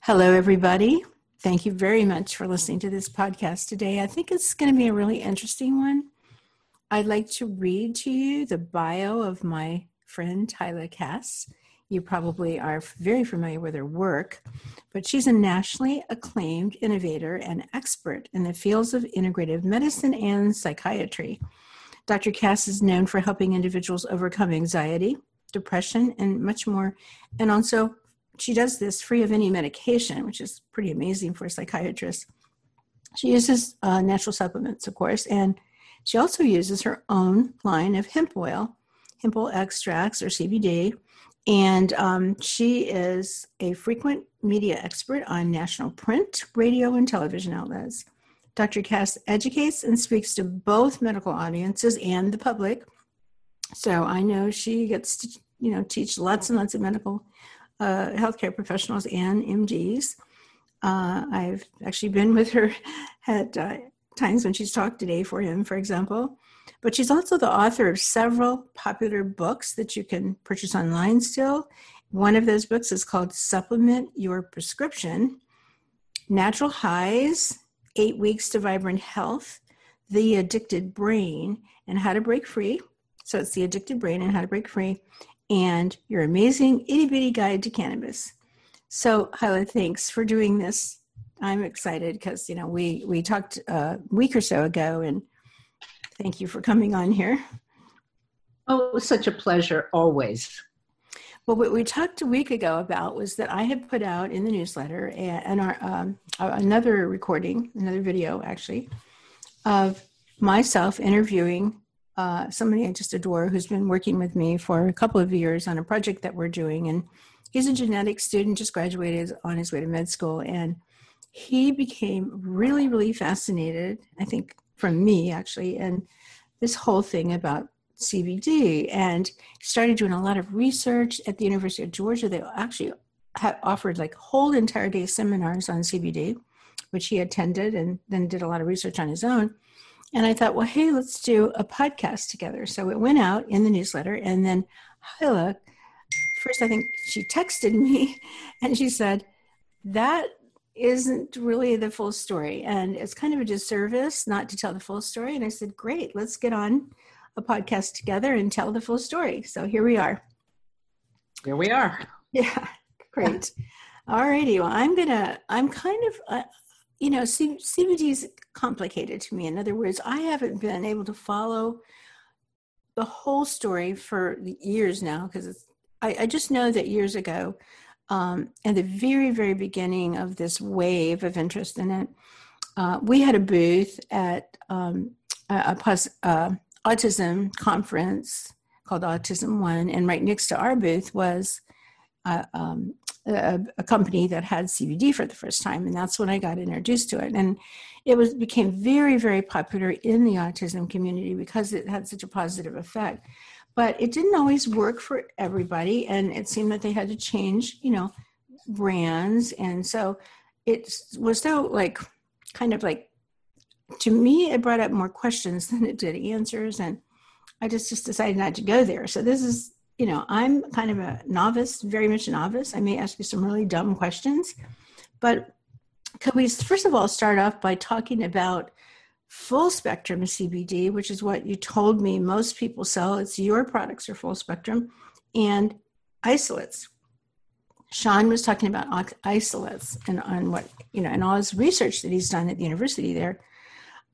Hello, everybody. Thank you very much for listening to this podcast today. I think it's going to be a really interesting one. I'd like to read to you the bio of my friend Hyla Cass. You probably are very familiar with her work, but she's a nationally acclaimed innovator and expert in the fields of integrative medicine and psychiatry. Dr. Cass is known for helping individuals overcome anxiety, depression, and much more, and also she does this free of any medication, which is pretty amazing for a psychiatrist. She uses uh, natural supplements, of course, and she also uses her own line of hemp oil, hemp oil extracts or CBD. And um, she is a frequent media expert on national print, radio, and television outlets. Dr. Cass educates and speaks to both medical audiences and the public. So I know she gets to, you know, teach lots and lots of medical uh, healthcare professionals and MDs. Uh, I've actually been with her at uh, times when she's talked today for him, for example. But she's also the author of several popular books that you can purchase online still. One of those books is called Supplement Your Prescription Natural Highs, Eight Weeks to Vibrant Health, The Addicted Brain, and How to Break Free. So it's The Addicted Brain and How to Break Free and your amazing itty bitty guide to cannabis. So, Hyla, thanks for doing this. I'm excited because you know we we talked a week or so ago, and thank you for coming on here. Oh, it was such a pleasure always. Well, what we talked a week ago about was that I had put out in the newsletter and our um, another recording, another video actually, of myself interviewing uh, somebody I just adore who's been working with me for a couple of years on a project that we're doing. And he's a genetics student, just graduated on his way to med school. And he became really, really fascinated, I think, from me actually, and this whole thing about CBD and started doing a lot of research at the University of Georgia. They actually had offered like whole entire day seminars on CBD, which he attended and then did a lot of research on his own. And I thought, well, hey, let's do a podcast together. So it went out in the newsletter. And then Hyla, first, I think she texted me and she said, that isn't really the full story. And it's kind of a disservice not to tell the full story. And I said, great, let's get on a podcast together and tell the full story. So here we are. Here we are. Yeah, great. All righty. Well, I'm going to, I'm kind of, uh, you know, C- CBD is complicated to me. In other words, I haven't been able to follow the whole story for years now because I, I, just know that years ago, um, at the very, very beginning of this wave of interest in it, uh, we had a booth at um, a, a, a, autism conference called Autism One, and right next to our booth was uh, um, a, a, company that had CBD for the first time, and that's when I got introduced to it. And it was became very, very popular in the autism community because it had such a positive effect. But it didn't always work for everybody, and it seemed that they had to change, you know, brands. And so it was so like kind of like to me, it brought up more questions than it did answers, and I just just decided not to go there. So this is you know, I'm kind of a novice, very much a novice. I may ask you some really dumb questions, but could we first of all start off by talking about full spectrum CBD, which is what you told me most people sell. It's your products are full spectrum, and isolates. Sean was talking about isolates and on what you know, and all his research that he's done at the university there,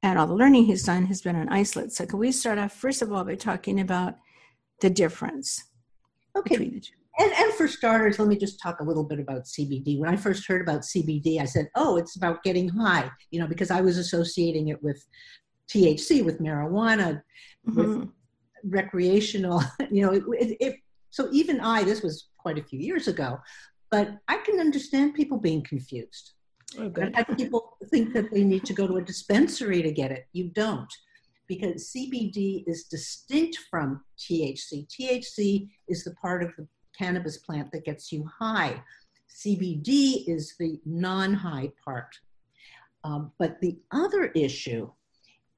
and all the learning he's done has been on isolates. So, can we start off first of all by talking about the difference? Okay. And, and for starters, let me just talk a little bit about CBD. When I first heard about CBD, I said, oh, it's about getting high, you know, because I was associating it with THC, with marijuana, mm-hmm. with recreational, you know, it, it, it, so even I, this was quite a few years ago, but I can understand people being confused. Okay. people think that they need to go to a dispensary to get it. You don't because CBD is distinct from THC. THC is the part of the cannabis plant that gets you high. CBD is the non high part. Um, but the other issue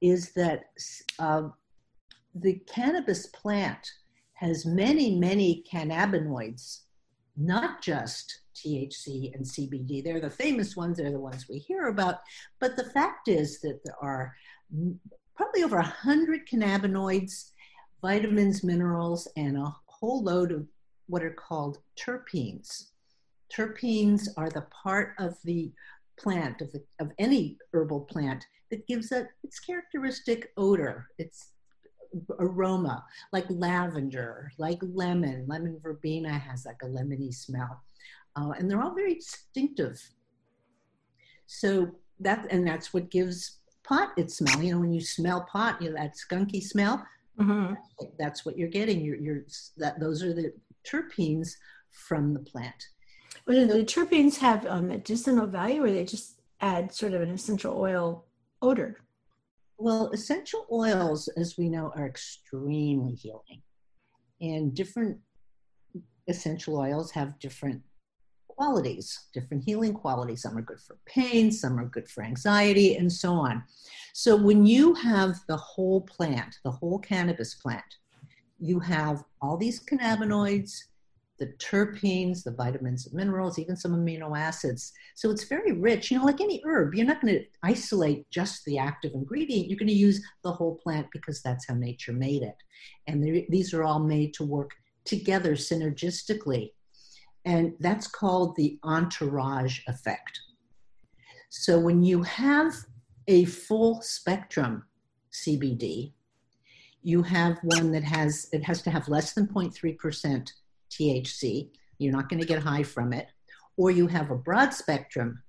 is that uh, the cannabis plant has many, many cannabinoids, not just THC and CBD. They're the famous ones, they're the ones we hear about. But the fact is that there are probably over 100 cannabinoids, vitamins, minerals, and a whole load of what are called terpenes. Terpenes are the part of the plant, of, the, of any herbal plant, that gives it its characteristic odor, its aroma, like lavender, like lemon. Lemon verbena has like a lemony smell. Uh, and they're all very distinctive. So that, and that's what gives pot its smell. You know, when you smell pot, you know, that skunky smell, mm-hmm. that's what you're getting. You're, you're, that, those are the terpenes from the plant. Well, do the terpenes have um, medicinal value or they just add sort of an essential oil odor? Well, essential oils, as we know, are extremely healing. And different essential oils have different qualities, different healing qualities. Some are good for pain, some are good for anxiety, and so on. So when you have the whole plant, the whole cannabis plant, you have all these cannabinoids, the terpenes, the vitamins and minerals, even some amino acids. So it's very rich. You know, like any herb, you're not going to isolate just the active ingredient. You're going to use the whole plant because that's how nature made it. And these are all made to work together synergistically. And that's called the entourage effect. So when you have a full spectrum CBD, you have one that has, it has to have less than 0.3% THC. You're not going to get high from it. Or you have a broad spectrum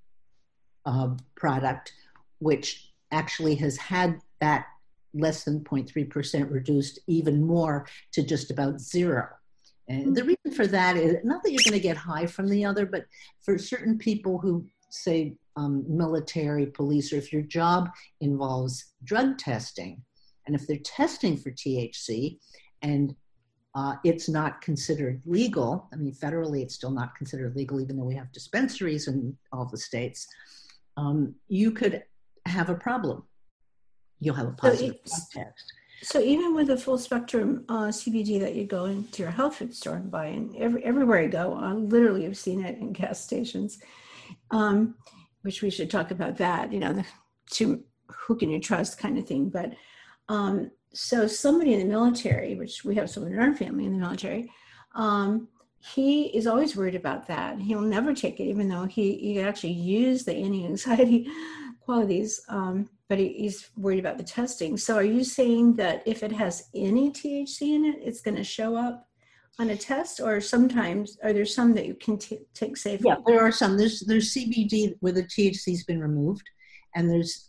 uh, product, which actually has had that less than 0.3% reduced even more to just about zero. And the reason for that is not that you're going to get high from the other, but for certain people who say um, military, police, or if your job involves drug testing, and if they're testing for THC and uh, it's not considered legal. I mean, federally, it's still not considered legal, even though we have dispensaries in all the states. Um, you could have a problem. You'll have a positive so test. So even with the full spectrum uh, CBD that you go into your health food store and buy, and every, everywhere I go, I literally have seen it in gas stations. Um, which we should talk about that. You know, the to who can you trust kind of thing. But um, so somebody in the military, which we have someone in our family in the military, um, he is always worried about that. He'll never take it, even though he, he actually used the anti-anxiety qualities, um, but he, he's worried about the testing. So are you saying that if it has any THC in it, it's going to show up on a test or sometimes are there some that you can t- take safely? Yeah, there are some. There's, there's CBD where the THC's been removed and there's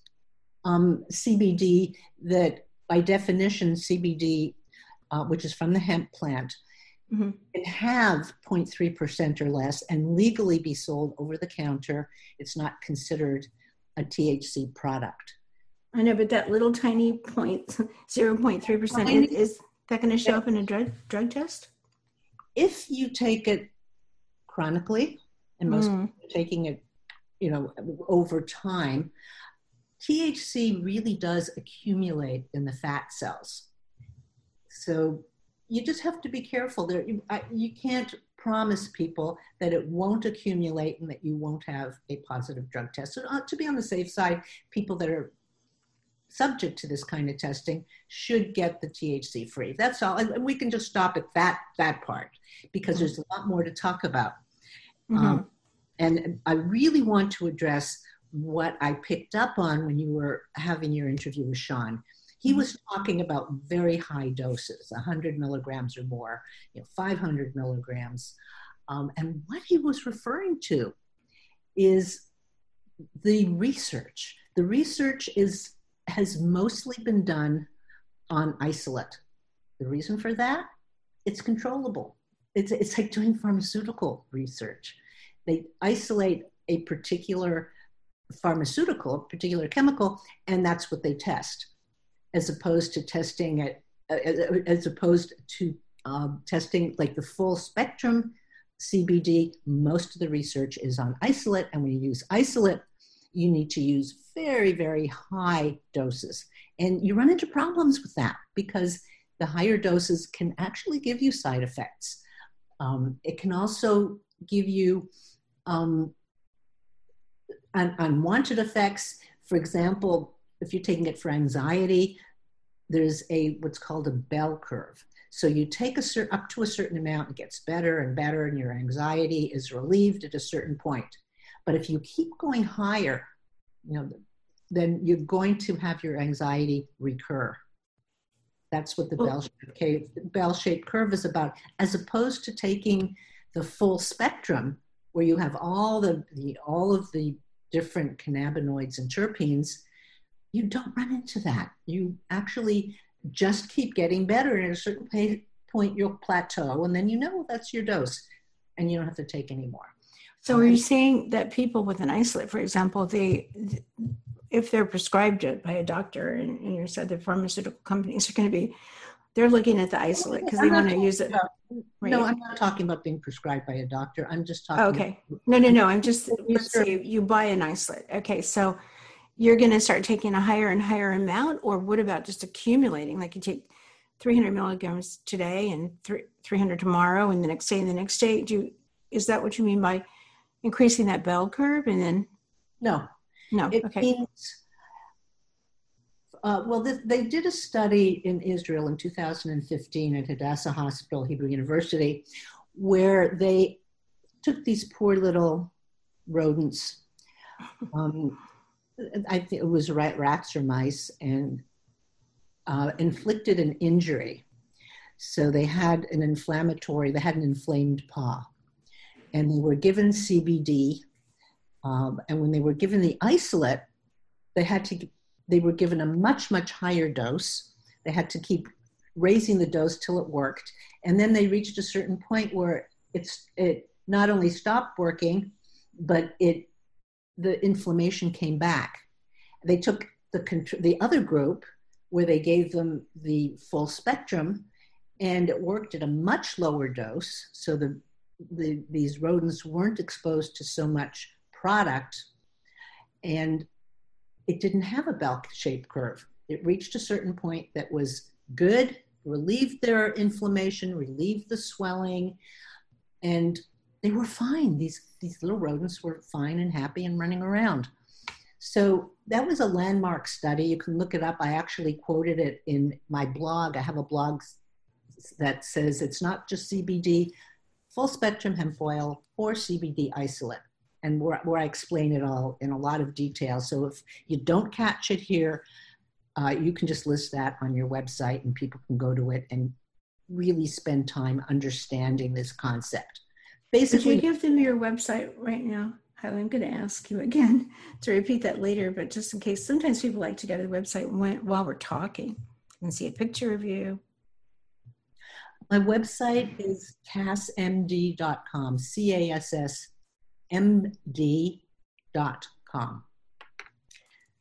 um, CBD that by definition, CBD, uh, which is from the hemp plant, mm-hmm. can have 0.3% or less and legally be sold over the counter. It's not considered a THC product. I know, but that little tiny 0.3%, is, is that going to show up in a drug, drug test? If you take it chronically, and most mm. people are taking it, you know, over time, THC really does accumulate in the fat cells. So you just have to be careful. There, you, I, you can't promise people that it won't accumulate and that you won't have a positive drug test. So uh, to be on the safe side, people that are subject to this kind of testing should get the THC free. That's all. And we can just stop at that that part because there's a lot more to talk about. Mm-hmm. Um, and I really want to address what I picked up on when you were having your interview with Sean. He was talking about very high doses, 100 milligrams or more, you know, 500 milligrams. Um, and what he was referring to is the research. The research is has mostly been done on isolate. The reason for that, it's controllable. It's, it's like doing pharmaceutical research. They isolate a particular pharmaceutical, a particular chemical, and that's what they test, as opposed to testing it, as opposed to um, testing like the full spectrum CBD. Most of the research is on isolate, and when you use isolate, you need to use very, very high doses. And you run into problems with that because the higher doses can actually give you side effects. Um, it can also give you um, un- unwanted effects. For example, if you're taking it for anxiety, there's a what's called a bell curve. So you take a certain up to a certain amount, it gets better and better, and your anxiety is relieved at a certain point. But if you keep going higher, you know, then you're going to have your anxiety recur. That's what the bell-shaped, bell-shaped curve is about, as opposed to taking the full spectrum, where you have all the, the all of the different cannabinoids and terpenes. You don't run into that. You actually just keep getting better, and at a certain point, you'll plateau, and then you know that's your dose, and you don't have to take any more. So, are you um, saying that people with an isolate, for example, they if they're prescribed it by a doctor, and, and you said the pharmaceutical companies are going to be, they're looking at the isolate because they want to use it. About, right? No, I'm not talking about being prescribed by a doctor. I'm just talking. okay. no, no, no. I'm just you buy an isolate. Okay, so you're going to start taking a higher and higher amount, or what about just accumulating? Like you take 300 milligrams today and 300 tomorrow, and the next day and the next day. Do you, is that what you mean by increasing that bell curve, and then? No, no. It okay. means, uh, well, they, they did a study in Israel in 2015 at Hadassah Hospital, Hebrew University, where they took these poor little rodents. Um, I think it was rats or mice, and uh, inflicted an injury. So they had an inflammatory, they had an inflamed paw, and they were given CBD um, and when they were given the isolate, they had to they were given a much much higher dose. They had to keep raising the dose till it worked, and then they reached a certain point where it's it not only stopped working, but it the inflammation came back. They took the the other group where they gave them the full spectrum, and it worked at a much lower dose. So the, the these rodents weren't exposed to so much product and it didn't have a bell shaped curve. It reached a certain point that was good, relieved their inflammation, relieved the swelling, and they were fine. These, these little rodents were fine and happy and running around. So that was a landmark study. You can look it up. I actually quoted it in my blog. I have a blog that says it's not just CBD, full spectrum hemp oil, or CBD isolate and where, where I explain it all in a lot of detail. So if you don't catch it here, uh, you can just list that on your website and people can go to it and really spend time understanding this concept. Basically, Could you give them your website right now? I'm going to ask you again to repeat that later, but just in case, sometimes people like to go to the website while we're talking and see a picture of you. My website is cassmd.com, C A S S md.com.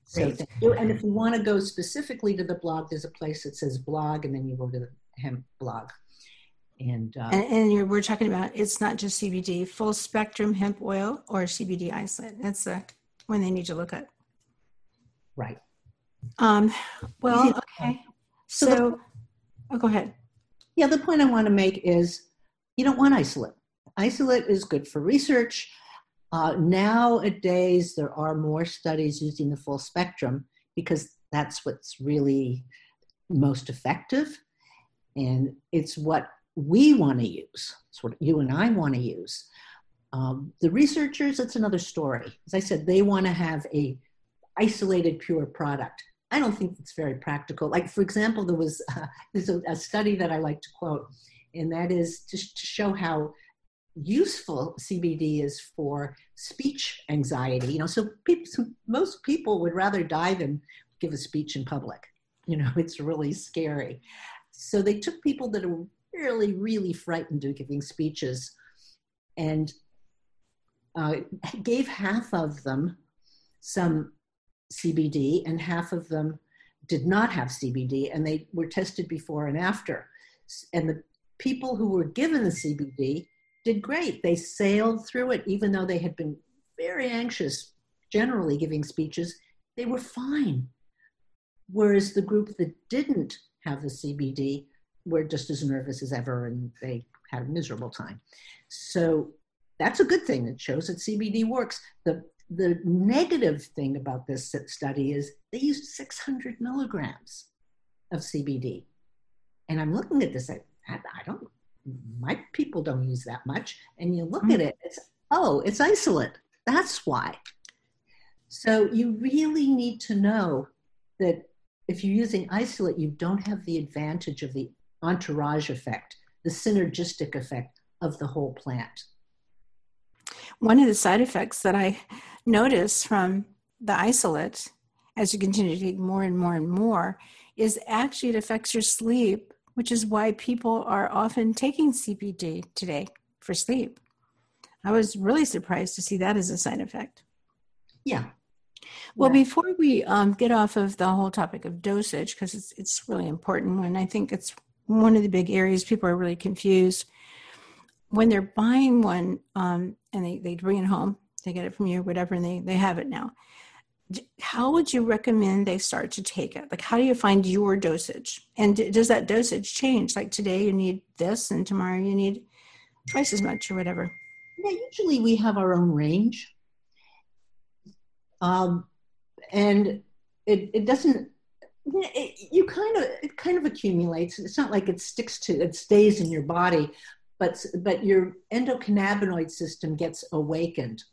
So thank you. And if you want to go specifically to the blog, there's a place that says blog, and then you go to the hemp blog. And, uh, and, and we're talking about it's not just CBD, full spectrum hemp oil or CBD isolate. That's the one they need to look at. Right. Um, well, okay. So, so the, oh, go ahead. Yeah, the point I want to make is you don't want isolate. Isolate is good for research. Uh, nowadays, there are more studies using the full spectrum because that's what's really most effective. And it's what we want to use. It's what you and I want to use. Um, the researchers, it's another story. As I said, they want to have a isolated pure product. I don't think it's very practical. Like, for example, there was uh, there's a, a, study that I like to quote, and that is just to show how useful CBD is for speech anxiety. You know, so people, most people would rather die than give a speech in public. You know, it's really scary. So they took people that are really, really frightened of giving speeches and uh, gave half of them some CBD and half of them did not have CBD, and they were tested before and after. And the people who were given the CBD did great. They sailed through it, even though they had been very anxious, generally giving speeches. They were fine. Whereas the group that didn't have the CBD were just as nervous as ever and they had a miserable time. So that's a good thing. It shows that CBD works. The the negative thing about this study is they used 600 milligrams of CBD. And I'm looking at this, I, I don't, my people don't use that much. And you look mm-hmm. at it, it's, oh, it's isolate. That's why. So you really need to know that if you're using isolate, you don't have the advantage of the entourage effect, the synergistic effect of the whole plant. One of the side effects that I notice from the isolate as you continue to take more and more and more is actually it affects your sleep, which is why people are often taking CBD today for sleep. I was really surprised to see that as a side effect. Yeah. Well, yeah. before we um, get off of the whole topic of dosage, because it's, it's really important and I think it's one of the big areas people are really confused when they're buying one um, and they, they bring it home, they get it from you, whatever, and they, they have it now. How would you recommend they start to take it? Like, how do you find your dosage? And does that dosage change? Like today you need this, and tomorrow you need twice as much, or whatever. Yeah, usually we have our own range, um, and it it doesn't. It, you kind of it kind of accumulates. It's not like it sticks to it stays in your body, but but your endocannabinoid system gets awakened.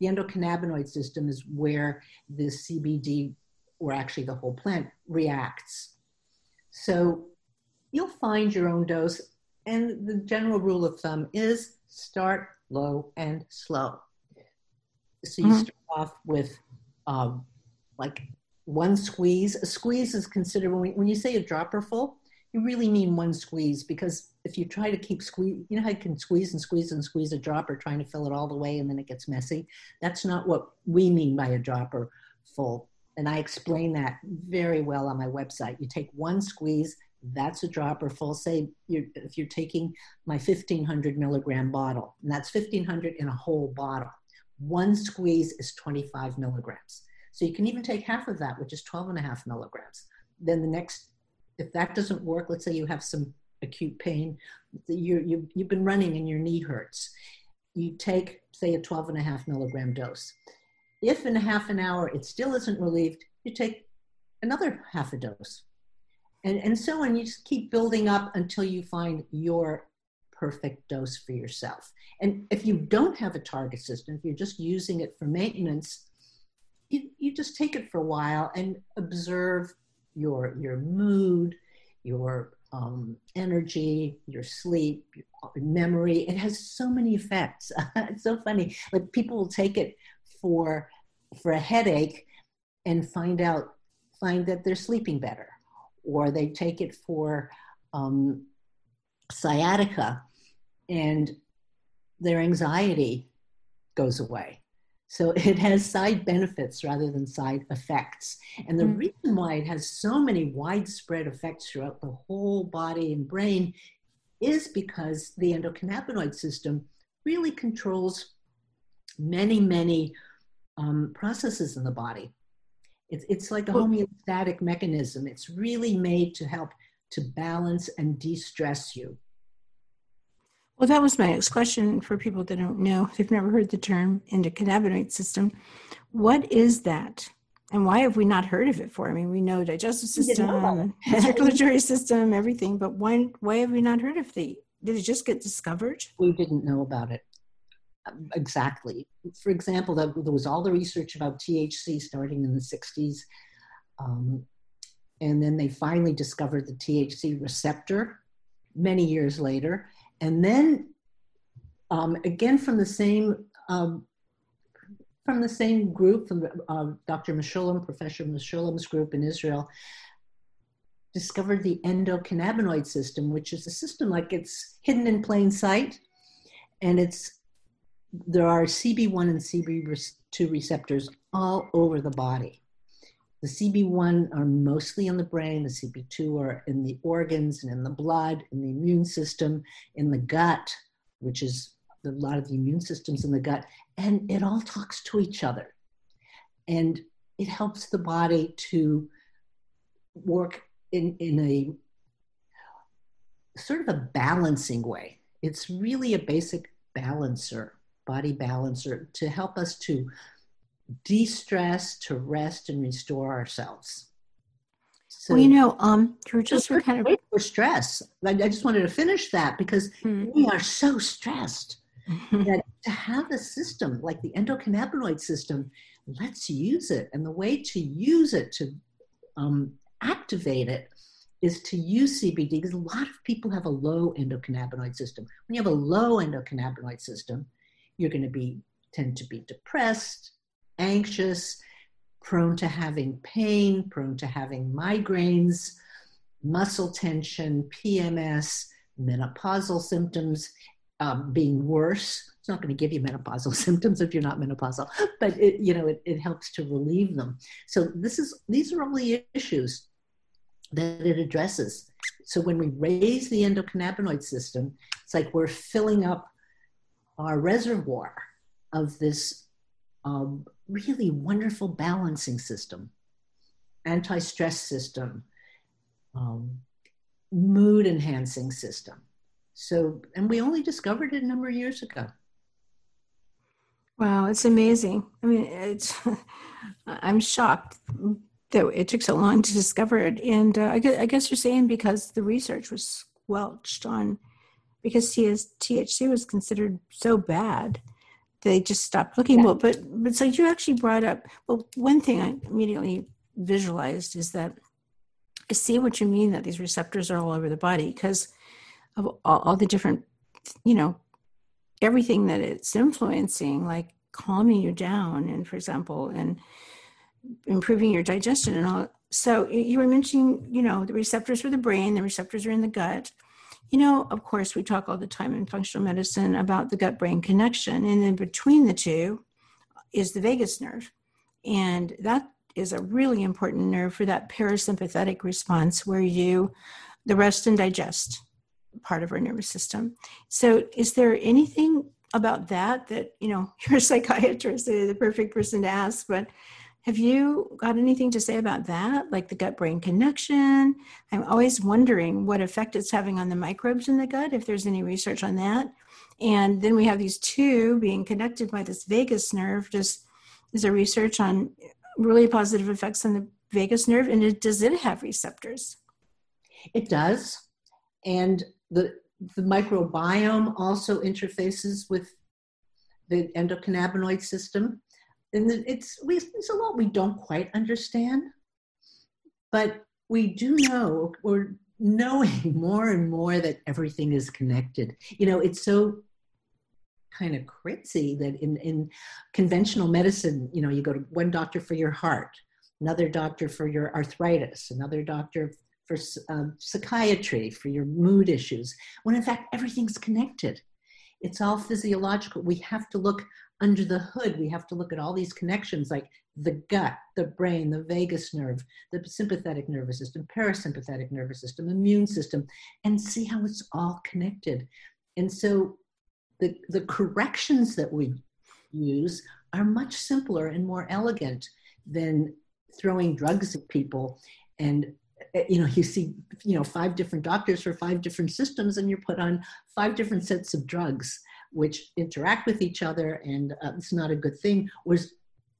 The endocannabinoid system is where the CBD, or actually the whole plant, reacts. So you'll find your own dose, and the general rule of thumb is start low and slow. So you mm-hmm. start off with um, like one squeeze. A squeeze is considered when, we, when you say a dropper full, you really mean one squeeze because if you try to keep squeeze, you know how you can squeeze and squeeze and squeeze a dropper trying to fill it all the way and then it gets messy? That's not what we mean by a dropper full. And I explain that very well on my website. You take one squeeze, that's a dropper full. Say you're, if you're taking my 1500 milligram bottle, and that's 1500 in a whole bottle. One squeeze is 25 milligrams. So you can even take half of that, which is 12 and a half milligrams. Then the next if that doesn't work, let's say you have some acute pain, you you, you've been running and your knee hurts, you take, say, a 12 and a half milligram dose. If in a half an hour it still isn't relieved, you take another half a dose. And, and so on, you just keep building up until you find your perfect dose for yourself. And if you don't have a target system, if you're just using it for maintenance, you, you just take it for a while and observe your your mood, your um, energy, your sleep, your memory. It has so many effects. it's so funny. Like people will take it for for a headache and find out find that they're sleeping better, or they take it for um, sciatica and their anxiety goes away. So it has side benefits rather than side effects. And the mm-hmm. reason why it has so many widespread effects throughout the whole body and brain is because the endocannabinoid system really controls many, many um, processes in the body. It's, it's like a homeostatic mechanism. It's really made to help to balance and de stress you. Well, that was my next question for people that don't know. They've never heard the term endocannabinoid system. What is that? And why have we not heard of it for? I mean, we know digestive system, circulatory system, everything, but why why have we not heard of the? Did it just get discovered? We didn't know about it um, exactly. For example, there was all the research about THC starting in the 60s. Um, and then they finally discovered the THC receptor many years later. And then um, again from the same um, from the same group, from uh, Dr. Mechoulam, Professor Mechoulam's group in Israel, discovered the endocannabinoid system, which is a system like it's hidden in plain sight, and it's there are CB1 and CB2 receptors all over the body. The CB1 are mostly in the brain, the CB2 are in the organs and in the blood, in the immune system, in the gut, which is a lot of the immune systems in the gut, and it all talks to each other. And it helps the body to work in, in a sort of a balancing way. It's really a basic balancer body balancer to help us to de stress, to rest, and restore ourselves. So, well, you know, um, you're just we're kind of for stress. I, I, just wanted to finish that because mm-hmm. we are so stressed that to have a system like the endocannabinoid system, let's use it. And the way to use it to um, activate it is to use CBD because a lot of people have a low endocannabinoid system. When you have a low endocannabinoid system, you're going to be tend to be depressed, anxious, prone to having pain, prone to having migraines, muscle tension, PMS, menopausal symptoms um, being worse. It's not going to give you menopausal symptoms if you're not menopausal, but it, you know it, it helps to relieve them. So this is these are all the issues that it addresses. So when we raise the endocannabinoid system, it's like we're filling up our reservoir of this um, really wonderful balancing system, anti stress system, um, mood enhancing system. So, and we only discovered it a number of years ago. Wow, it's amazing. I mean, it's, I'm shocked that it took so long to discover it. And uh, I, guess, I, guess, you're saying because the research was squelched on, because THC was considered so bad, they just stopped looking. Yeah. Well, but but so you actually brought up. Well, one thing I immediately visualized is that I see what you mean that these receptors are all over the body because of all, all the different, you know, everything that it's influencing, like calming you down, and for example, and improving your digestion and all. So you were mentioning, you know, the receptors for the brain, the receptors are in the gut. You know, of course, we talk all the time in functional medicine about the gut brain connection, and then between the two is the vagus nerve. And that is a really important nerve for that parasympathetic response where you, the rest and digest part of our nervous system. So, is there anything about that that, you know, you're a psychiatrist, the perfect person to ask, but have you got anything to say about that, like the gut brain connection? I'm always wondering what effect it's having on the microbes in the gut, if there's any research on that. And then we have these two being connected by this vagus nerve. Just is there research on really positive effects on the vagus nerve? And it, does it have receptors? It does. And the the microbiome also interfaces with the endocannabinoid system and it's we, it's a lot we don't quite understand, but we do know we're knowing more and more that everything is connected. You know, it's so kind of crazy that in, in conventional medicine, you know, you go to one doctor for your heart, another doctor for your arthritis, another doctor for um, psychiatry, for your mood issues, when in fact everything's connected. It's all physiological. We have to look under the hood, we have to look at all these connections like the gut, the brain, the vagus nerve, the sympathetic nervous system, parasympathetic nervous system, immune system, and see how it's all connected. And so the, the corrections that we use are much simpler and more elegant than throwing drugs at people and you know you see you know five different doctors for five different systems and you're put on five different sets of drugs which interact with each other, and uh, it's not a good thing. Was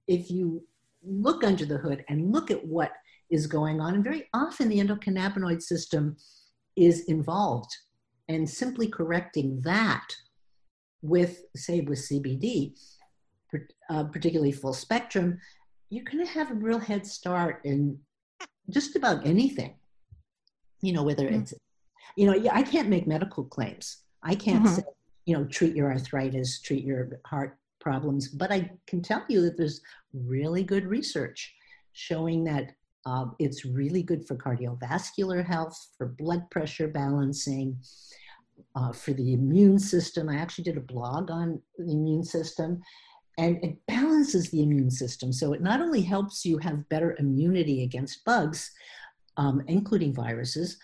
if you look under the hood and look at what is going on, and very often the endocannabinoid system is involved, and simply correcting that with, say, with CBD, uh, particularly full spectrum, you're going to have a real head start in just about anything. You know, whether mm-hmm. it's, you know, I can't make medical claims. I can't mm-hmm. say you know, treat your arthritis, treat your heart problems. But I can tell you that there's really good research showing that uh, it's really good for cardiovascular health, for blood pressure balancing, uh, for the immune system. I actually did a blog on the immune system, and it balances the immune system. So it not only helps you have better immunity against bugs, um, including viruses,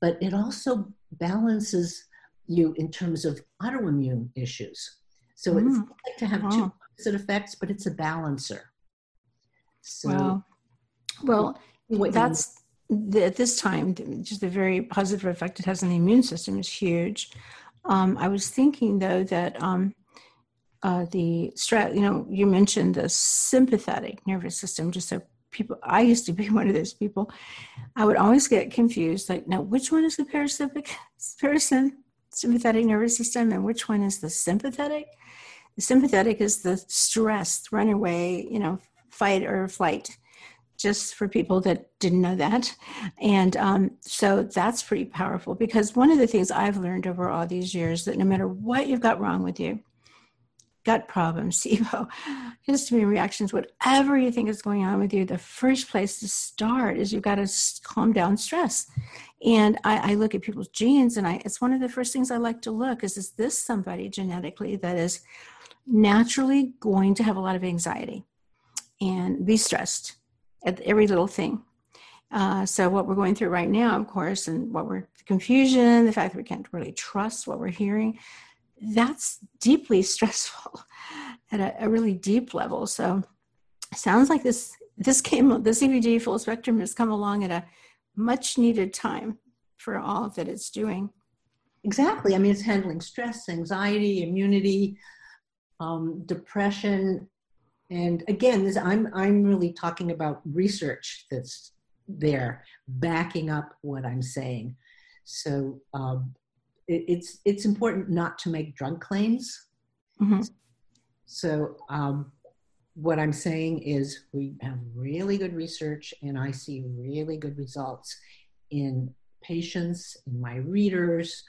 but it also balances you in terms of autoimmune issues. So mm. it's like to have wow. two opposite effects, but it's a balancer. So, wow. Well, that's the, at this time, just the very positive effect it has on the immune system is huge. Um, I was thinking though that um, uh, the stress. You know, you mentioned the sympathetic nervous system, just so people. I used to be one of those people. I would always get confused. Like, now, which one is the parasympathetic, sympathetic nervous system, and which one is the sympathetic? The sympathetic is the stress, runaway, you know, fight or flight just for people that didn't know that. And um, so that's pretty powerful because one of the things I've learned over all these years that no matter what you've got wrong with you, gut problems, SIBO, histamine reactions, whatever you think is going on with you, the first place to start is you've got to calm down stress. And I, I look at people's genes, and I, it's one of the first things I like to look is is this somebody genetically that is naturally going to have a lot of anxiety and be stressed at every little thing. Uh, so what we're going through right now, of course, and what we're the confusion, the fact that we can't really trust what we're hearing, that's deeply stressful at a, a really deep level. So sounds like this this came the CBD full spectrum has come along at a much needed time for all that it's doing. Exactly. I mean, it's handling stress, anxiety, immunity, um, depression, and again, this, I'm, I'm really talking about research that's there backing up what I'm saying. So um, it, it's, it's important not to make drug claims. Mm-hmm. So um, what I'm saying is we have really good research and I see really good results in patients, in my readers,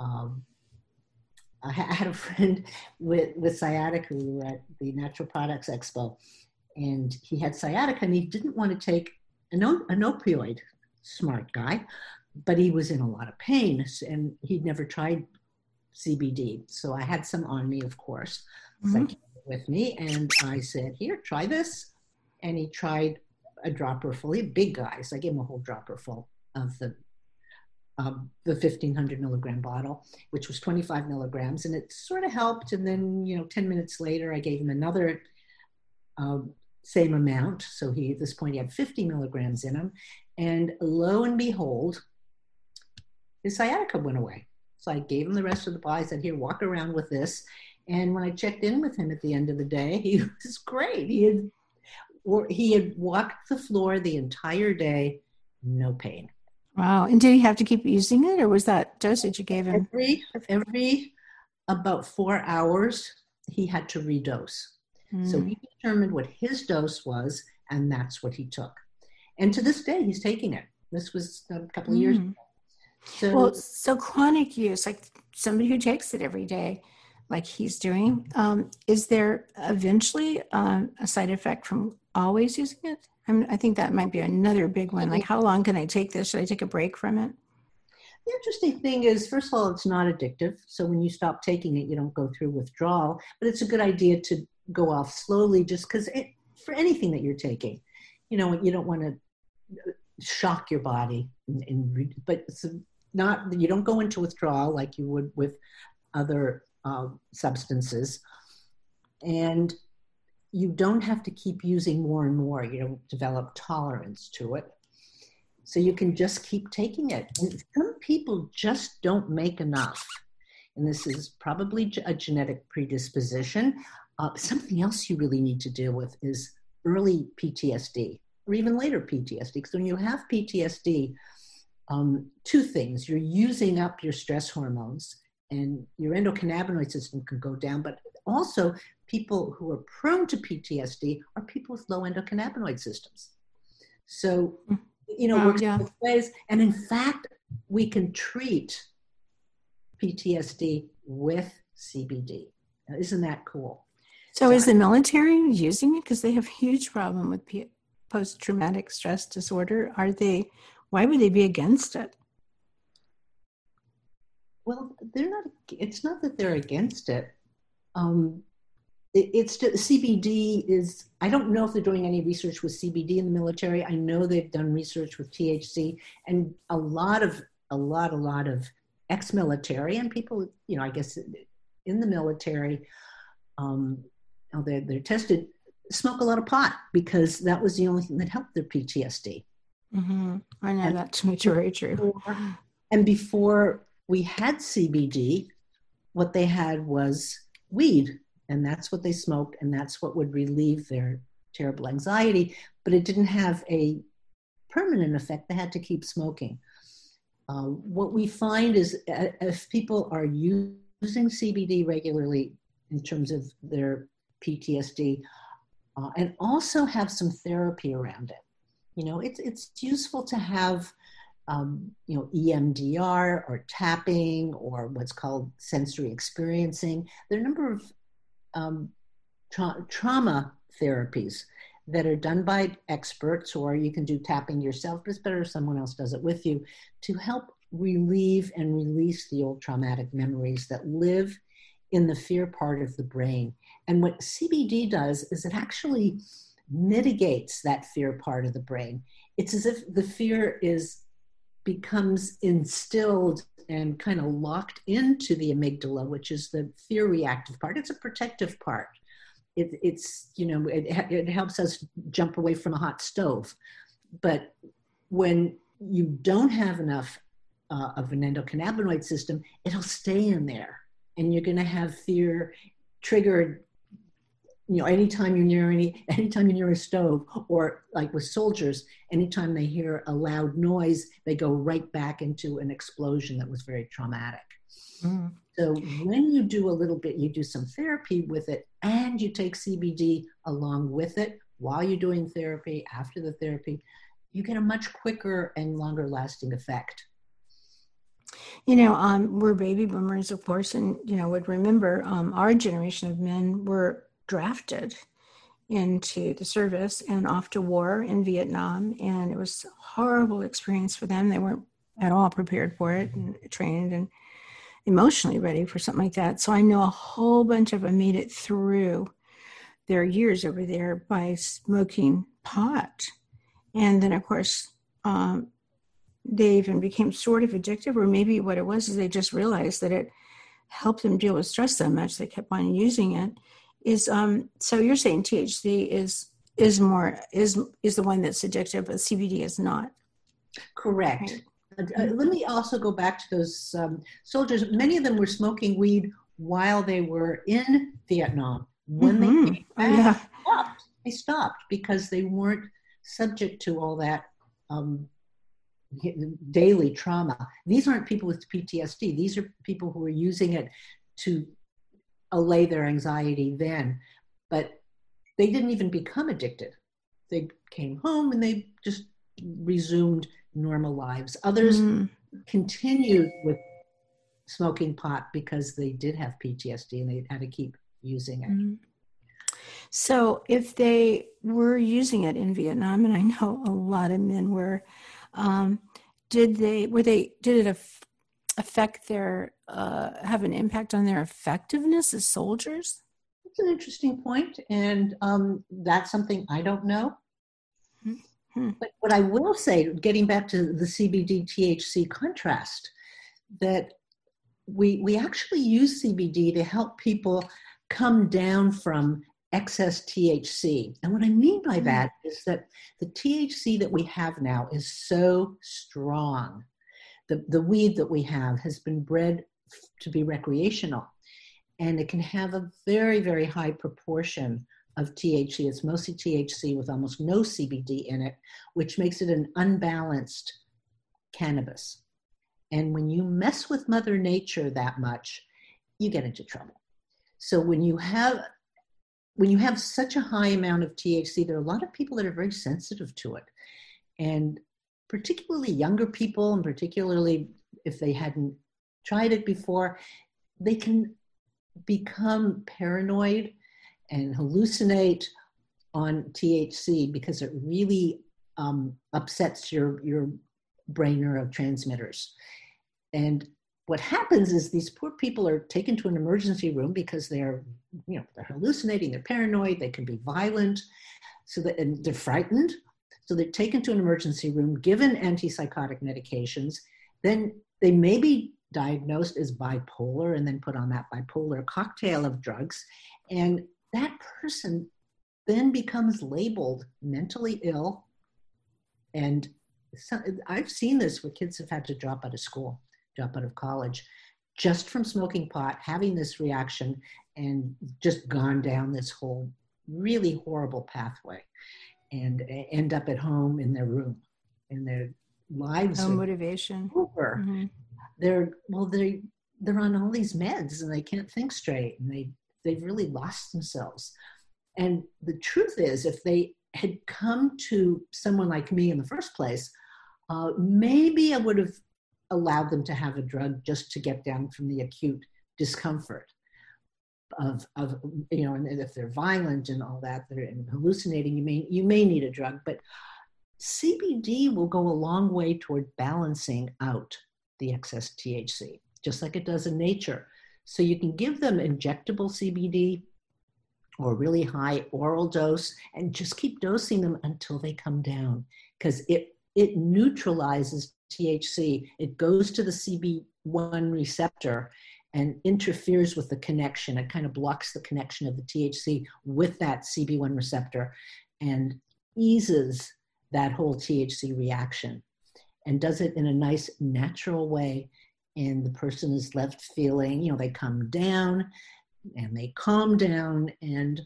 um, I had a friend with, with sciatica. We were at the Natural Products Expo, and he had sciatica, and he didn't want to take an, an opioid. Smart guy, but he was in a lot of pain, and he'd never tried CBD. So I had some on me, of course, mm-hmm. with me, and I said, "Here, try this." And he tried a dropper full. He big guy, so I gave him a whole dropper full of the um, the 1500 milligram bottle, which was 25 milligrams, and it sort of helped. And then, you know, 10 minutes later, I gave him another um, same amount. So he, at this point, he had 50 milligrams in him. And lo and behold, his sciatica went away. So I gave him the rest of the bottle. I said, Here, walk around with this. And when I checked in with him at the end of the day, he was great. He had, or he had walked the floor the entire day, no pain. Wow. And did he have to keep using it or was that dosage you gave him? Every, every about four hours, he had to redose. Mm. So he determined what his dose was, and that's what he took. And to this day, he's taking it. This was a couple of years hmm. ago. So, well, so chronic use, like somebody who takes it every day, like he's doing, um, is there eventually um, a side effect from always using it? I'm, i think that might be another big one. Like, how long can I take this? Should I take a break from it? The interesting thing is, first of all, it's not addictive. So when you stop taking it, you don't go through withdrawal. But it's a good idea to go off slowly, just because for anything that you're taking, you know, you don't want to shock your body. And, and but it's not you don't go into withdrawal like you would with other um, substances, and you don't have to keep using more and more. You don't develop tolerance to it. So you can just keep taking it. And some people just don't make enough. And this is probably a genetic predisposition. Uh, something else you really need to deal with is early PTSD or even later PTSD. Because when you have PTSD, um, two things you're using up your stress hormones and your endocannabinoid system can go down, but also people who are prone to PTSD are people with low endocannabinoid systems. So, you know, works yeah. both ways. And in fact, we can treat PTSD with CBD. Now, isn't that cool? So, so is I, the military using it because they have huge problem with P- post-traumatic stress disorder? Are they? Why would they be against it? Well, they're not. It's not that they're against it. Um, it's CBD is, I don't know if they're doing any research with CBD in the military. I know they've done research with THC and a lot of, a lot, a lot of ex-military and people, you know, I guess in the military, um, they're, they're tested, smoke a lot of pot because that was the only thing that helped their PTSD. Mm-hmm. I know and that to very true. Before, and before we had CBD, what they had was weed and that's what they smoked, and that's what would relieve their terrible anxiety. But it didn't have a permanent effect. They had to keep smoking. Uh, what we find is uh, if people are using CBD regularly in terms of their PTSD, uh, and also have some therapy around it. You know, it's it's useful to have um, you know EMDR or tapping or what's called sensory experiencing. There are a number of um, tra- trauma therapies that are done by experts, or you can do tapping yourself, but it's better if someone else does it with you to help relieve and release the old traumatic memories that live in the fear part of the brain. And what CBD does is it actually mitigates that fear part of the brain. It's as if the fear is becomes instilled and kind of locked into the amygdala, which is the fear reactive part. It's a protective part. It, it's you know it, it helps us jump away from a hot stove, but when you don't have enough uh, of an endocannabinoid system, it'll stay in there, and you're going to have fear triggered you know anytime you're near any anytime you're near a stove or like with soldiers anytime they hear a loud noise they go right back into an explosion that was very traumatic mm. so when you do a little bit you do some therapy with it and you take cbd along with it while you're doing therapy after the therapy you get a much quicker and longer lasting effect you know um, we're baby boomers of course and you know would remember um, our generation of men were drafted into the service and off to war in Vietnam. And it was a horrible experience for them. They weren't at all prepared for it and trained and emotionally ready for something like that. So I know a whole bunch of them made it through their years over there by smoking pot. And then, of course, um, they even became sort of addictive, or maybe what it was is they just realized that it helped them deal with stress so much they kept on using it is um so you're saying THC is is more is is the one that's addictive, but CBD is not. Correct. Right. Uh, let me also go back to those um, soldiers. Many of them were smoking weed while they were in Vietnam. When mm-hmm. they came back, oh, yeah. stopped. They stopped because they weren't subject to all that um, daily trauma. These aren't people with PTSD. These are people who are using it to allay their anxiety then. But they didn't even become addicted. They came home and they just resumed normal lives. Others mm. continued with smoking pot because they did have PTSD and they had to keep using it. Mm. So, if they were using it in Vietnam, and I know a lot of men were, um, did they were they did it affect their uh, have an impact on their effectiveness as soldiers? That's an interesting point, and um, that's something I don't know. Mm-hmm. But what I will say, getting back to the CBD THC contrast, that we we actually use CBD to help people come down from excess THC. And what I mean by hmm. that is that the THC that we have now is so strong the, the weed that we have has been bred to be recreational and it can have a very very high proportion of THC. It's mostly THC with almost no CBD in it, which makes it an unbalanced cannabis. And when you mess with Mother Nature that much, you get into trouble. So when you have when you have such a high amount of THC, there are a lot of people that are very sensitive to it. And particularly younger people, and particularly if they hadn't tried it before, they can become paranoid and hallucinate on THC because it really um, upsets your your brain neurotransmitters. And what happens is these poor people are taken to an emergency room because they're you know they're hallucinating, they're paranoid, they can be violent, so that and they're frightened so they're taken to an emergency room, given antipsychotic medications. Then they may be diagnosed as bipolar and then put on that bipolar cocktail of drugs. And that person then becomes labeled mentally ill. And so, I've seen this where kids have had to drop out of school, drop out of college, just from smoking pot, having this reaction, and just gone down this whole really horrible pathway and end up at home in their room and their lives no motivation over mm-hmm. They're well they they're on all these meds and they can't think straight and they they've really lost themselves. And the truth is if they had come to someone like me in the first place uh, maybe i would have allowed them to have a drug just to get down from the acute discomfort of, of you know, and if they're violent and all that, they're hallucinating, you may, you may need a drug, but CBD will go a long way toward balancing out the excess THC, just like it does in nature. So you can give them injectable CBD or really high oral dose and just keep dosing them until they come down because it it neutralizes THC. It goes to the CB1 receptor and interferes with the connection. It kind of blocks the connection of the THC with that CB1 receptor and eases that whole THC reaction and does it in a nice natural way. And the person is left feeling, you know, they come down and they calm down and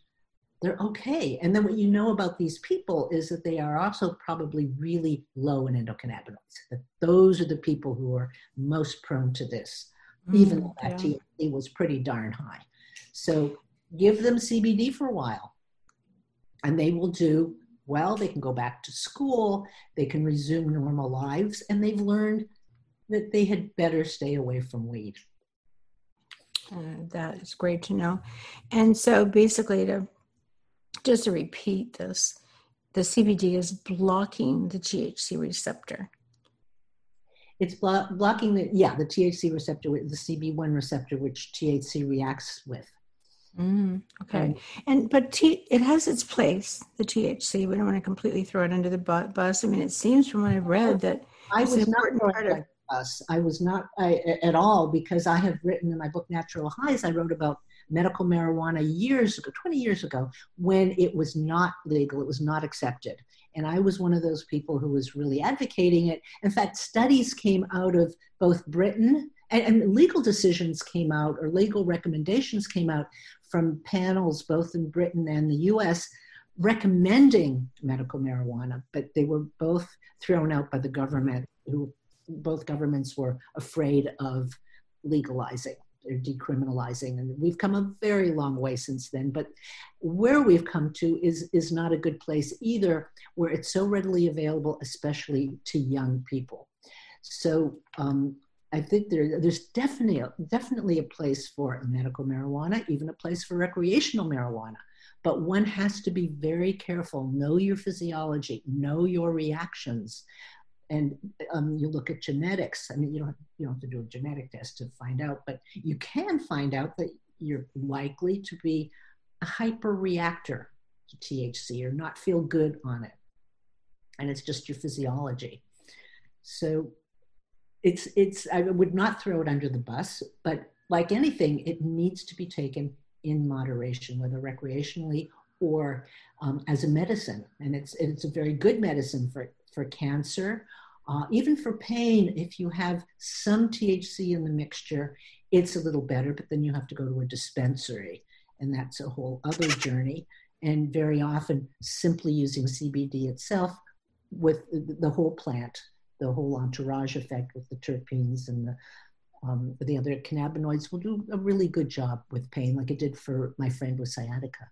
they're okay. And then what you know about these people is that they are also probably really low in endocannabinoids. That those are the people who are most prone to this mm, even though that yeah. THC was pretty darn high. So give them CBD for a while, and they will do well. They can go back to school, they can resume normal lives, and they've learned that they had better stay away from weed. Uh, that is great to know. And so basically, to just to repeat this, the CBD is blocking the THC receptor it's blo- blocking the yeah the THC receptor, the CB1 receptor, which THC reacts with. Mm, okay, and but T, it has its place. The THC. We don't want to completely throw it under the bus. I mean, it seems from what I've read that I was not part of us. I was not I, at all because I have written in my book Natural Highs. I wrote about medical marijuana years ago, 20 years ago, when it was not legal, it was not accepted. And I was one of those people who was really advocating it. In fact, studies came out of both Britain and, and legal decisions came out, or legal recommendations came out from panels both in Britain and the US recommending medical marijuana, but they were both thrown out by the government, who both governments were afraid of legalizing they're decriminalizing. And we've come a very long way since then but where we've come to is is not a good place either where it's so readily available especially to young people. So um, I think there, there's definitely definitely a place for medical marijuana, even a place for recreational marijuana. But one has to be very careful. Know your physiology. Know your reactions and um, you look at genetics. I mean, you don't you don't have to do a genetic test to find out, but you can find out that you're likely to be a hyper reactor to THC or not feel good on it, and it's just your physiology. So it's it's I would not throw it under the bus, but like anything, it needs to be taken in moderation, whether recreationally or um, as a medicine. And it's it's a very good medicine for for cancer, uh, even for pain. If you have some THC in the mixture, it's a little better, but then you have to go to a dispensary, and that's a whole other journey. And very often, simply using CBD itself with the whole plant, the whole entourage effect with the terpenes and the um, the other cannabinoids will do a really good job with pain, like it did for my friend with sciatica.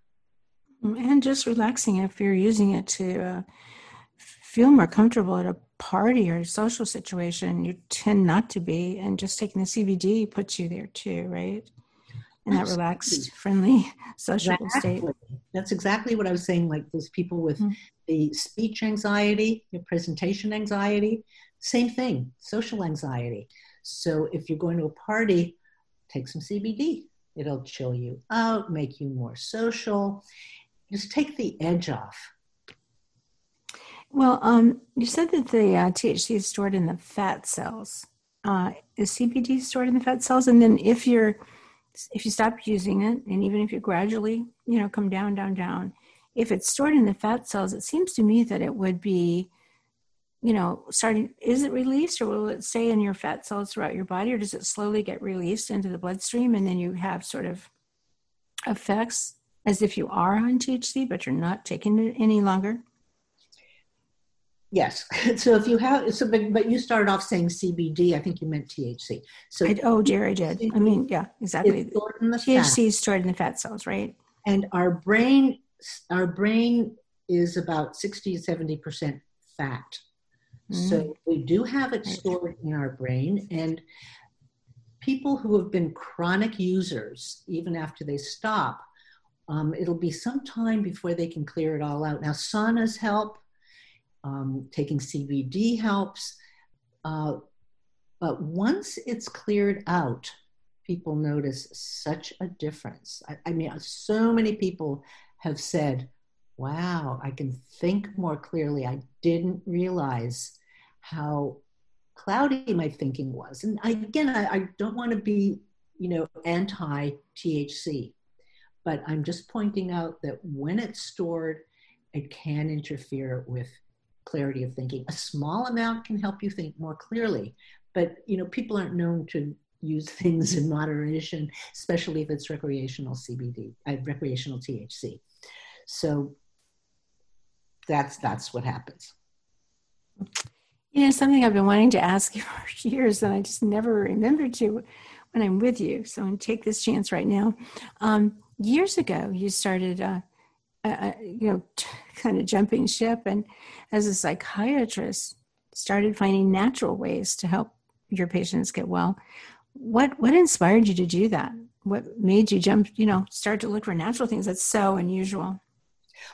And just relaxing if you're using it to uh, feel more comfortable at a party or a social situation, you tend not to be. And just taking the CBD puts you there too, right? In that Absolutely. relaxed, friendly, sociable exactly. state. That's exactly what I was saying. Like those people with mm-hmm. the speech anxiety, your presentation anxiety, same thing, social anxiety. So if you're going to a party, take some CBD. It'll chill you out, make you more social, just take the edge off well, um, you said that the uh, THC is stored in the fat cells. Uh, is CBD stored in the fat cells? And then if you're if you stop using it, and even if you gradually, you know, come down, down, down, if it's stored in the fat cells, it seems to me that it would be, you know, starting. Is it released, or will it stay in your fat cells throughout your body, or does it slowly get released into the bloodstream, and then you have sort of effects as if you are on THC, but you're not taking it any longer? Yes. So if you have, so but, but you started off saying CBD. I think you meant THC. So I, oh, Jerry did. I mean, yeah, exactly. THC is stored in the fat cells, right? And our brain, our brain is about sixty to seventy percent fat. Mm. So we do have it stored in our brain, and people who have been chronic users, even after they stop, um, it'll be some time before they can clear it all out. Now, saunas help um, taking CBD helps. Uh, but once it's cleared out, people notice such a difference. I, I, mean, so many people have said, wow, I can think more clearly. I didn't realize how cloudy my thinking was. And again, I, I don't want to be, you know, anti THC, but I'm just pointing out that when it's stored, it can interfere with clarity of thinking. A small amount can help you think more clearly, but you know, people aren't known to use things in moderation, especially if it's recreational CBD, uh, recreational THC. So that's that's what happens. You know, something I've been wanting to ask you for years, and I just never remembered to when I'm with you. So I'm take this chance right now. Um, years ago, you started. Uh, uh, you know, t- kind of jumping ship. And as a psychiatrist, started finding natural ways to help your patients get well. What what inspired you to do that? What made you jump? You know, start to look for natural things that's so unusual.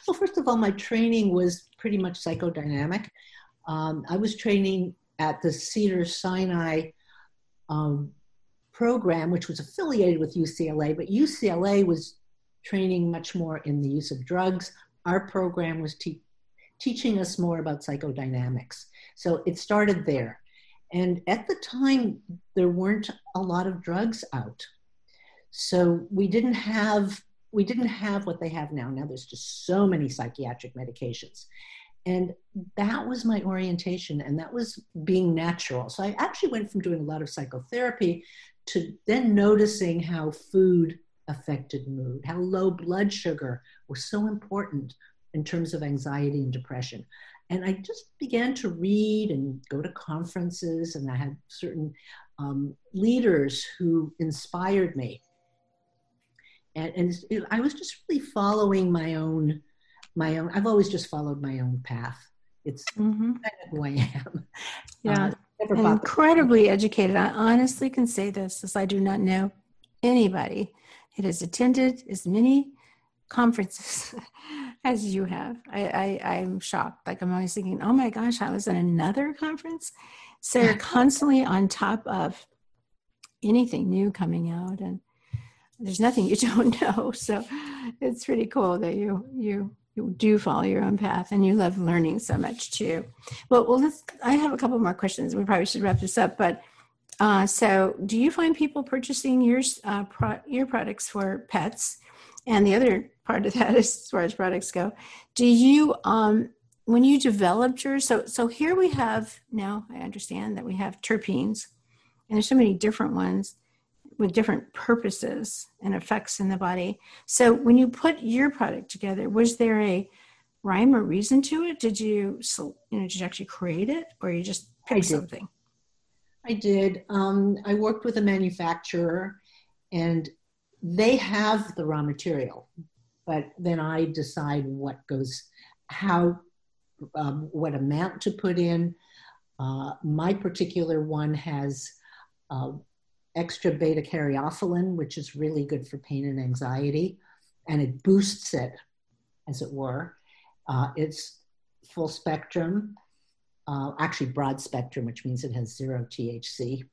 Well, first of all, my training was pretty much psychodynamic. Um, I was training at the Cedar Sinai um, program, which was affiliated with UCLA, but UCLA was training much more in the use of drugs. Our program was te- teaching us more about psychodynamics. So it started there. And at the time, there weren't a lot of drugs out. So we didn't have we didn't have what they have now. Now there's just so many psychiatric medications. And that was my orientation, and that was being natural. So I actually went from doing a lot of psychotherapy to then noticing how food affected mood, how low blood sugar was so important in terms of anxiety and depression. And I just began to read and go to conferences, and I had certain um, leaders who inspired me. And, and it, I was just really following my own, my own. I've always just followed my own path. It's mm-hmm. kind of who I am. Yeah, uh, incredibly educated. I honestly can say this, as I do not know anybody it has attended as many conferences as you have. I, I, I'm shocked. Like I'm always thinking, oh my gosh, I was at another conference. So you're constantly on top of anything new coming out and there's nothing you don't know. So it's pretty cool that you you you do follow your own path and you love learning so much too. Well, well, let's. I have a couple more questions. We probably should wrap this up, but uh, so, do you find people purchasing your uh, pro- your products for pets? And the other part of that is, as far as products go, do you um, when you developed yours? So, so here we have now. I understand that we have terpenes, and there's so many different ones with different purposes and effects in the body. So, when you put your product together, was there a rhyme or reason to it? Did you, you know, did you actually create it, or you just pick something? I did. Um, I worked with a manufacturer and they have the raw material, but then I decide what goes, how, um, what amount to put in. Uh, my particular one has uh, extra beta caryophyllene, which is really good for pain and anxiety, and it boosts it, as it were. Uh, it's full spectrum uh, actually broad spectrum, which means it has zero THC.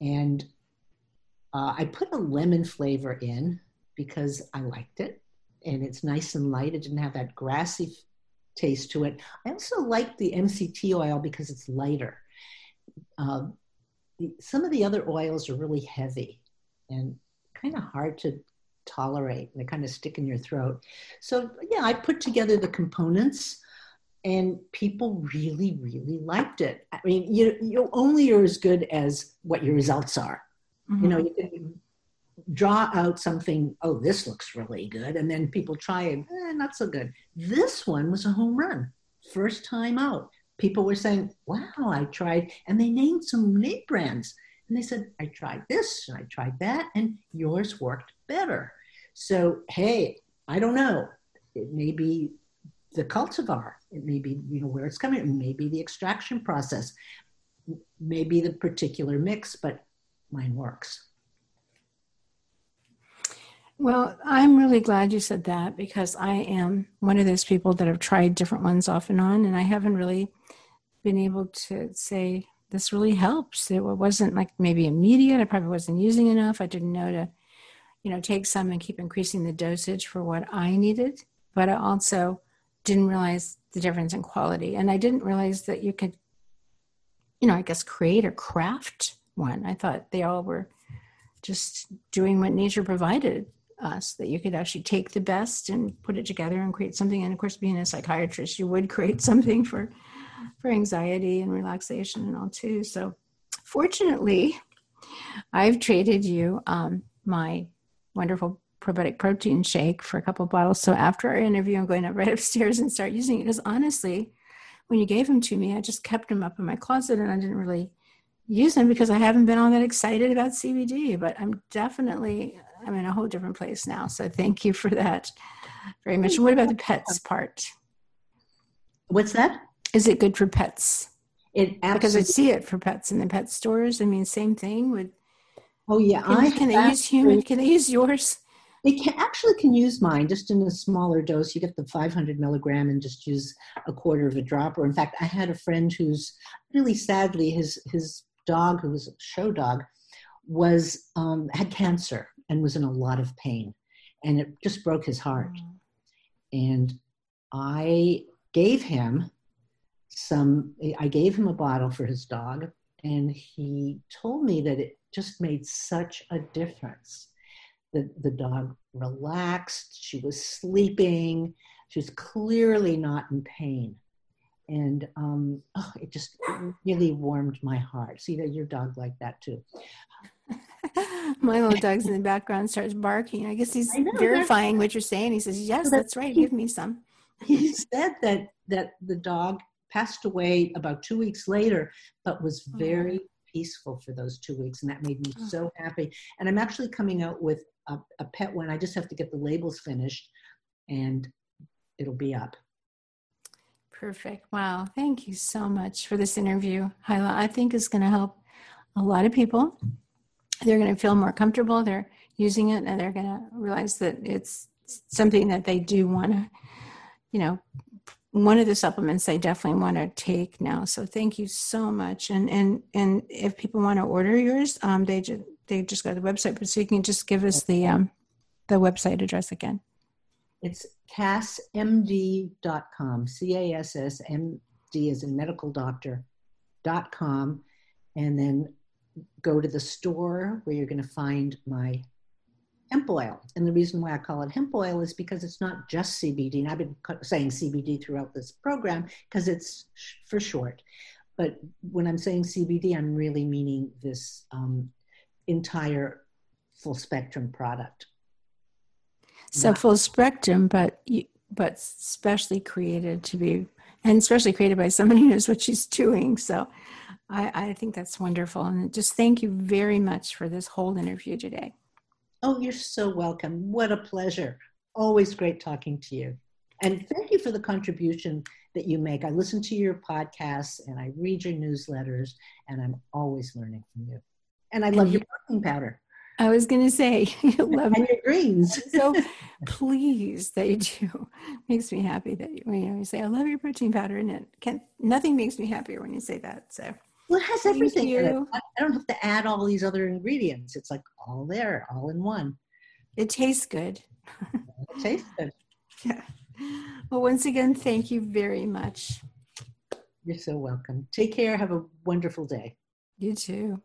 And uh, I put a lemon flavor in because I liked it and it's nice and light. It didn't have that grassy f- taste to it. I also like the MCT oil because it's lighter. Uh, the, some of the other oils are really heavy and kind of hard to tolerate. They kind of stick in your throat. So, yeah, I put together the components and people really really liked it i mean you you only are as good as what your results are mm-hmm. you know mm-hmm. you can draw out something, oh, this looks really good. And then people try it, eh, not so good. This one was a home run, first time out. People were saying, wow, I tried, and they named some name brands. And they said, I tried this and I tried that, and yours worked better. So, hey, I don't know. It may be the cultivar, it may be you know where it's coming, it may be the extraction process, maybe the particular mix, but mine works. Well, I'm really glad you said that because I am one of those people that have tried different ones off and on, and I haven't really been able to say this really helps. It wasn't like maybe immediate. I probably wasn't using enough. I didn't know to, you know, take some and keep increasing the dosage for what I needed. But I also didn't realize the difference in quality, and I didn't realize that you could, you know, I guess create or craft one. I thought they all were just doing what nature provided us that you could actually take the best and put it together and create something. And of course being a psychiatrist you would create something for for anxiety and relaxation and all too. So fortunately i've traded you um, my wonderful probiotic protein shake for a couple bottles so after our interview i'm going up right upstairs and start using it because honestly when you gave them to me i just kept them up in my closet and i didn't really use them because i haven't been all that excited about cbd but i'm definitely I'm in a whole different place now. So thank you for that very much. And what about the pets part? What's that? Is it good for pets? It absolutely- because I see it for pets in the pet stores. I mean, same thing. Would oh yeah, can, I can they use human? Can they use yours? They can actually can use mine just in a smaller dose. You get the 500 milligram and just use a quarter of a drop. Or in fact, I had a friend who's really sadly his his dog, who was a show dog, was um, had cancer and was in a lot of pain. And it just broke his heart. Mm. And I gave him some, I gave him a bottle for his dog, and he told me that it just made such a difference. The, the dog relaxed, she was sleeping, she was clearly not in pain. And um, oh, it just really warmed my heart. See that your dog like that too. My little dog's in the background starts barking. I guess he's know, verifying what you're saying. He says, "Yes, that's right. Give me some." He said that that the dog passed away about two weeks later, but was very oh. peaceful for those two weeks, and that made me oh. so happy. And I'm actually coming out with a, a pet one. I just have to get the labels finished, and it'll be up. Perfect. Wow. Thank you so much for this interview, Hyla. I think it's going to help a lot of people they're going to feel more comfortable they're using it and they're going to realize that it's something that they do want to you know one of the supplements they definitely want to take now so thank you so much and and and if people want to order yours um they just they just go to the website but so you can just give us the um the website address again it's cassmd.com c-a-s-s-m-d as in medical doctor dot com and then go to the store where you're going to find my hemp oil. And the reason why I call it hemp oil is because it's not just CBD. And I've been saying CBD throughout this program because it's for short. But when I'm saying CBD, I'm really meaning this um, entire full spectrum product. So not- full spectrum, but you, but specially created to be, and especially created by somebody who knows what she's doing. So I, I think that's wonderful. And just thank you very much for this whole interview today. Oh, you're so welcome. What a pleasure. Always great talking to you. And thank you for the contribution that you make. I listen to your podcasts and I read your newsletters, and I'm always learning from you. And I love and your protein powder. I was going to say, you love and your greens. so pleased that you do. Makes me happy that you, you know you say, "I love your protein powder," and it can nothing makes me happier when you say that. So well, it has everything in it. I don't have to add all these other ingredients. It's like all there, all in one. It tastes good. it tastes good. Yeah. Well, once again, thank you very much. You're so welcome. Take care. Have a wonderful day. You too.